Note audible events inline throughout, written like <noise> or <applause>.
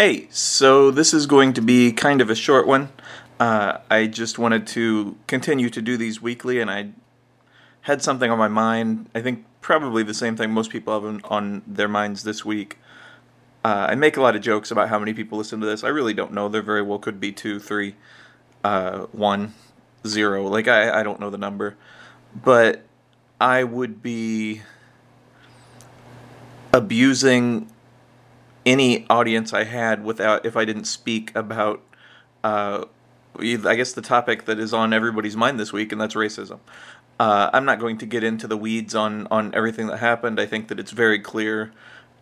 Hey, so this is going to be kind of a short one. Uh, I just wanted to continue to do these weekly, and I had something on my mind. I think probably the same thing most people have on their minds this week. Uh, I make a lot of jokes about how many people listen to this. I really don't know. There very well could be two, three, uh, one, zero. Like, I, I don't know the number. But I would be abusing any audience I had without if I didn't speak about uh, I guess the topic that is on everybody's mind this week, and that's racism. Uh, I'm not going to get into the weeds on on everything that happened. I think that it's very clear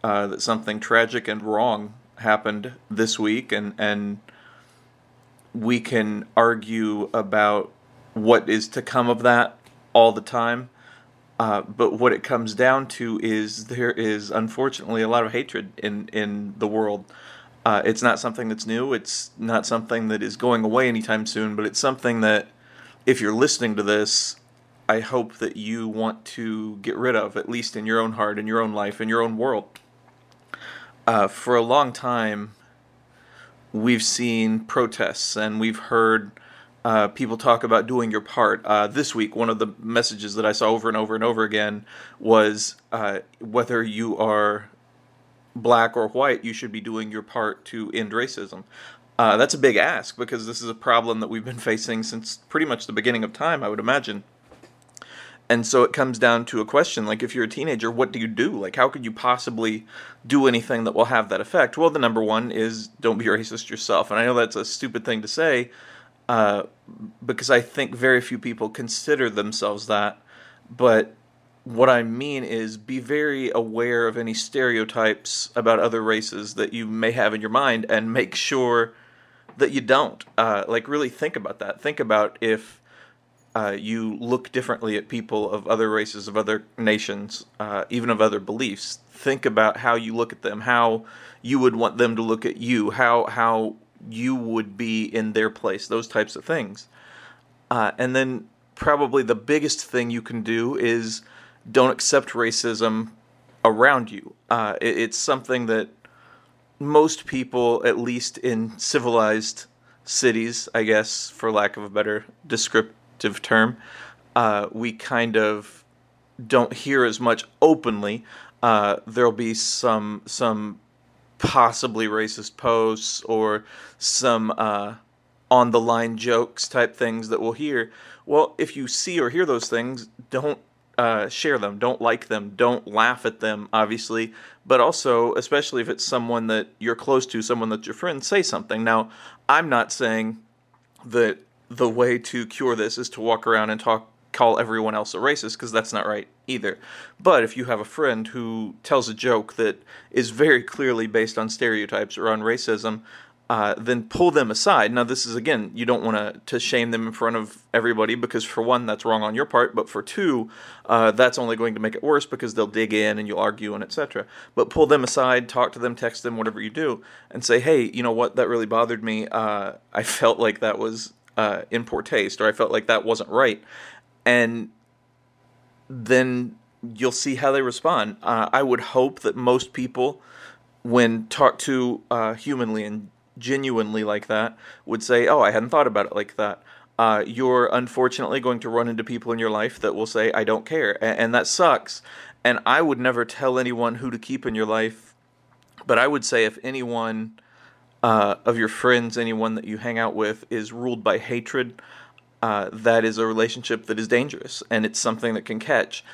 uh, that something tragic and wrong happened this week, and and we can argue about what is to come of that all the time. Uh, but what it comes down to is there is unfortunately a lot of hatred in in the world. Uh, it's not something that's new. It's not something that is going away anytime soon. But it's something that, if you're listening to this, I hope that you want to get rid of, at least in your own heart, in your own life, in your own world. Uh, for a long time, we've seen protests and we've heard uh, people talk about doing your part. Uh, this week, one of the messages that I saw over and over and over again was uh, whether you are black or white, you should be doing your part to end racism. Uh, that's a big ask because this is a problem that we've been <laughs> facing since pretty much the beginning of time, I would imagine. And so it comes down to a question like, if you're a teenager, what do you do? Like, how could you possibly do anything that will have that effect? Well, the number one is don't be racist yourself. And I know that's a stupid thing to say uh, because I think very few people consider themselves that. But what I mean is be very aware of any stereotypes about other races that you may have in your mind and make sure that you don't. Uh, like, really think about that. Think about if uh, you look differently at people of other races, of other nations, uh, even of other beliefs. Think about how you look at them, how you would want them to look at you, how how you would be in their place, those types of things. Uh, and then probably the biggest thing you can do is don't accept racism around you. Uh, it, it's something that most people, at least in civilized cities, I guess, for lack of a better descriptive term, uh, we kind of don't hear as much openly. Uh, there'll be some some possibly racist posts or some uh, on the line jokes type things that we'll hear. Well, if you see or hear those things, don't uh, share them. Don't like them. Don't laugh at them, obviously. But also, especially if it's someone that you're close to, someone that's your friend, say something. Now, I'm not saying that the way to cure this is to walk around and talk call everyone else a racist because that's not right either. But if you have a friend who tells a joke that is very clearly based on stereotypes or on racism, uh, then pull them aside. Now, this is again, you don't want to shame them in front of everybody because, for one, that's wrong on your part, but for two, uh, that's only going to make it worse because they'll dig in and you'll argue and etc. But pull them aside, talk to them, text them, whatever you do, and say, hey, you know what, that really bothered me. Uh, I <laughs> felt like that was uh, in poor taste, or I felt like that wasn't right. And then you'll see how they respond. Uh, I would hope that most people, when talked to uh, humanly and genuinely like that, would say, Oh, I hadn't thought about it like that. Uh, you're unfortunately going to run into people in your life that will say, I don't care. And, and that sucks. And I would never tell anyone who to keep in your life. But I would say if anyone uh, of your friends, anyone that you hang out with, is ruled by hatred, uh, that is a relationship that is dangerous, and it's something that can catch.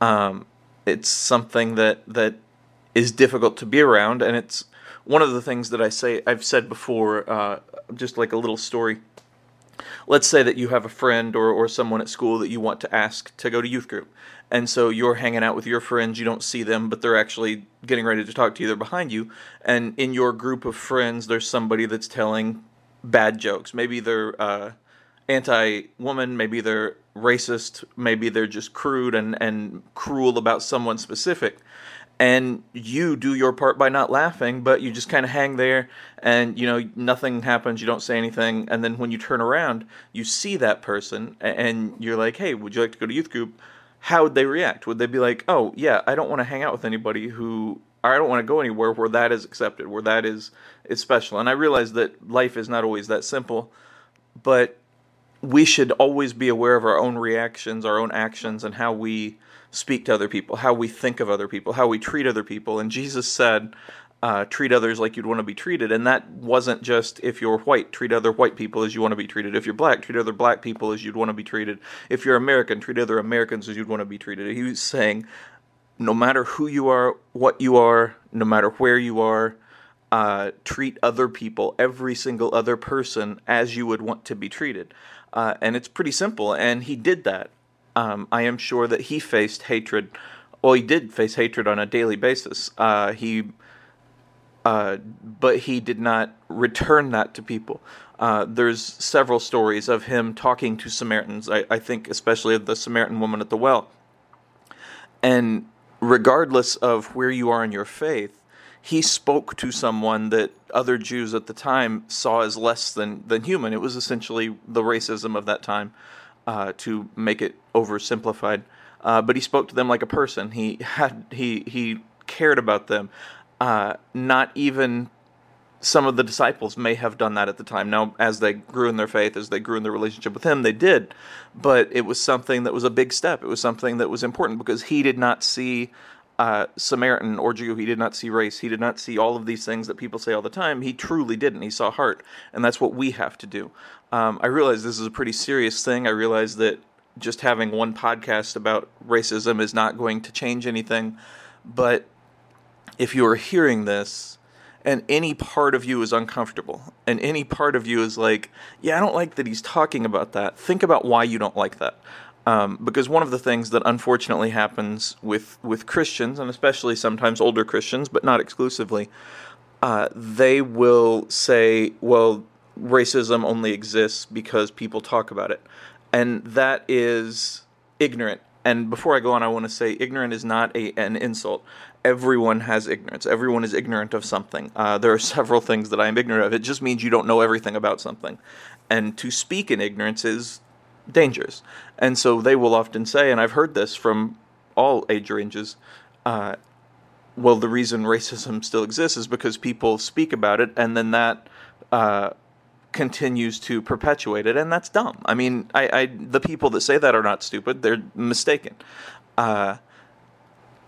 Um, it's something that that is difficult to be around, and it's one of the things that I say I've said before. Uh, just like a little story. Let's say that you have a friend or, or someone at school that you want to ask to go to youth group. And so you're hanging out with your friends, you don't see them, but they're actually getting ready to talk to you, they're behind you. And in your group of friends, there's somebody that's telling bad jokes. Maybe they're uh, anti woman, maybe they're racist, maybe they're just crude and, and cruel about someone specific. And you do your part by not laughing, but you just kind of hang there and you know nothing happens, you don't say anything, and then when you turn around, you see that person and you're like, "Hey, would you like to go to youth group?" how would they react? Would they be like, "Oh, yeah, I don't want to hang out with anybody who I don't want to go anywhere where that is accepted, where that is is special. And I realize that life is not always that simple, but we should always be aware of our own reactions, our own actions, and how we speak to other people, how we think of other people, how we treat other people. And Jesus said, uh, treat others like you'd want to be treated. And that wasn't just if you're white, treat other white people as you want to be treated. If you're black, treat other black people as you'd want to be treated. If you're American, treat other Americans as you'd want to be treated. He was saying, no matter who you are, what you are, no matter where you are, uh, treat other people, every single other person, as you would want to be treated. Uh, and it's pretty simple, and he did that. Um, I am sure that he faced hatred. Well, he did face hatred on a daily basis. Uh, he, uh, but he did not return that to people. Uh, there's several stories of him talking to Samaritans. I, I think especially of the Samaritan woman at the well. And regardless of where you are in your faith, he spoke to someone that other Jews at the time saw as less than, than human. It was essentially the racism of that time, uh, to make it oversimplified. Uh, but he spoke to them like a person. He <laughs> had he he cared about them. Uh, not even some of the disciples may have done that at the time. Now, as they grew in their faith, as they grew in their relationship with him, they did. But it was something that was a big step. It was something that was important because he did not see uh, Samaritan or Jew. He did not see race. He did not see all of these things that people say all the time. He truly didn't. He saw heart. And that's what we have to do. Um, I realize this is a pretty serious thing. I realize that just having one podcast about racism is not going to change anything. But if you are hearing this, and any part of you is uncomfortable, and any part of you is like, yeah, I don't like that he's talking about that, think about why you don't like that. Um, because one of the things that unfortunately happens with with Christians, and especially sometimes older Christians, but not exclusively, uh, they will say, "Well, racism only exists because people talk about it," and that is ignorant. And before I go on, I want to say ignorant is not a, an insult. Everyone has ignorance. Everyone is ignorant of something. Uh, there are <laughs> several things that I am ignorant of. It just means you don't know everything about something. And to speak in ignorance is dangerous. And so they will often say, and I've heard this from all age ranges, uh, well, the reason racism still exists is because people speak about it, and then that uh, continues to perpetuate it, and that's dumb. I mean, I, I, the people that say that are not stupid; they're mistaken. Uh,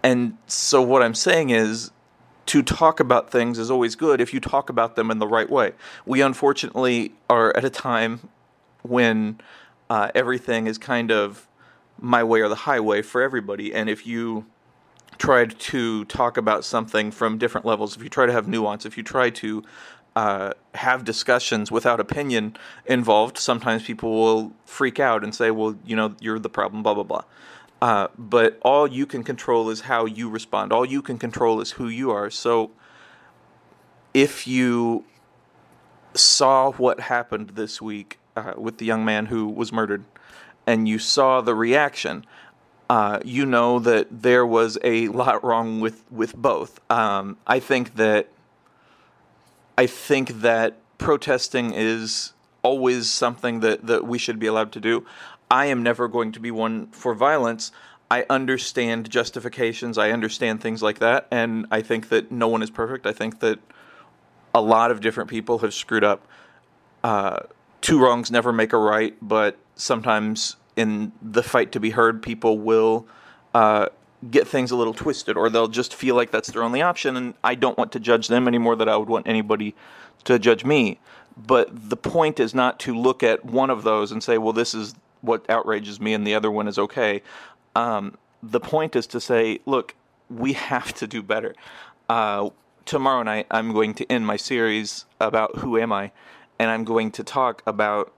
and so, what I'm saying is, to talk about things is always good if you talk about them in the right way. We unfortunately are at a time when uh, everything is kind of my way or the highway for everybody. And if you try to talk about something from different levels, if you try to have nuance, if you try to uh, have discussions without opinion involved, sometimes people will freak out and say, well, you know, you're the problem, blah, blah, blah. Uh, but all you can control is how you respond. All you can control is who you are. So if you saw what happened this week uh, with the young man who was murdered, and you saw the reaction, uh, you know that there was a lot wrong with with both. Um, I think that I think that protesting is always something that, that we should be allowed to do. I am never going to be one for violence. I understand justifications. I understand things like that, and I think that no one is perfect. I think that a lot of different people have screwed up. Uh, two wrongs never make a right, but sometimes in the fight to be heard, people will uh, get things a little twisted, or they'll just feel like that's their only option. And I don't want to judge them any more than I would want anybody to judge me. But the point is not to look at one of those and say, well, this is what outrages me, and the other one is okay. Um, the point is to say, look, we have to do better. Uh, tomorrow night, I'm going to end my series about Who Am I? And I'm going to talk about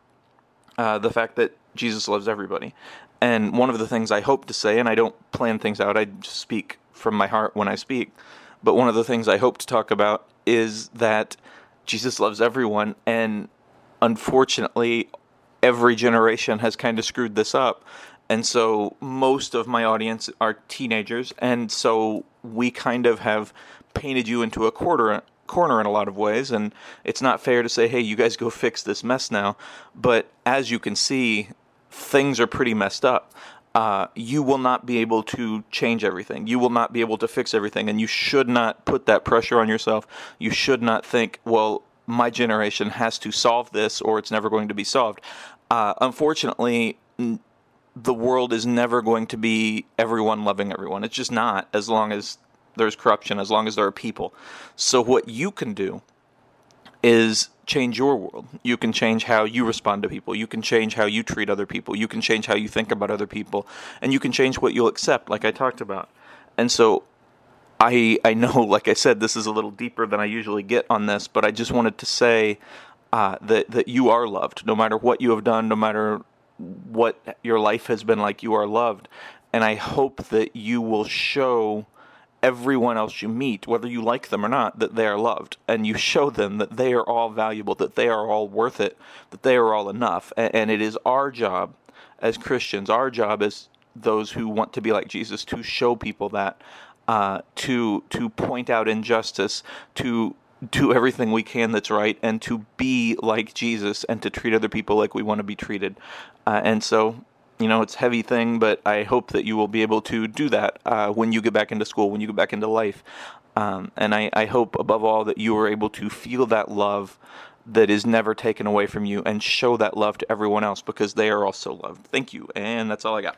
uh, the fact that Jesus loves everybody. And one of the things I hope to say, and I don't plan things out, I just speak from my heart when I speak, but one of the things I hope to talk about is that Jesus loves everyone, and unfortunately, every generation has kind of screwed this up. And so most of my audience are teenagers, and so we kind of have painted you into a quarter corner in a lot of ways, and it's not fair to say, hey, you guys go <laughs> fix this mess now. But as you can see, things are pretty messed up. uh, you will not be able to change everything. You will not be able to fix everything, and you should not put that pressure on yourself. You should not think, well, my generation has to solve this, or it's never going to be solved. Uh, unfortunately, the world is never going to be everyone loving everyone. It's just not, as long as there's corruption, as long as there are people. So, what you can do is change your world. You can change how you respond to people. You can change how you treat other people. You can change how you think about other people. And you can change what you'll accept, like I talked about. And so, I I know, <laughs> like I said, this is a little deeper than I usually get on this, but I just wanted to say uh, that that you are loved, no matter what you have done, no matter what your life has been like. You are loved, and I hope that you will show everyone else you meet, whether you like them or not, that they are loved, and you show them that they are all valuable, that they are all worth it, that they are all enough, and, it is our job as Christians, our job as those who want to be like Jesus, to show people that, uh, to to point out injustice, to do everything we can that's right, and to be like Jesus, and to treat other people like we want to be treated. Uh, and so, you know, it's a heavy thing, but I hope that you will be able to do that uh, when you get back into school, when you get back into life. Um, and I, I hope, above all, that you are able to feel that love that is never taken away from you and show that love to everyone else because they are also loved. Thank you. And that's all I got.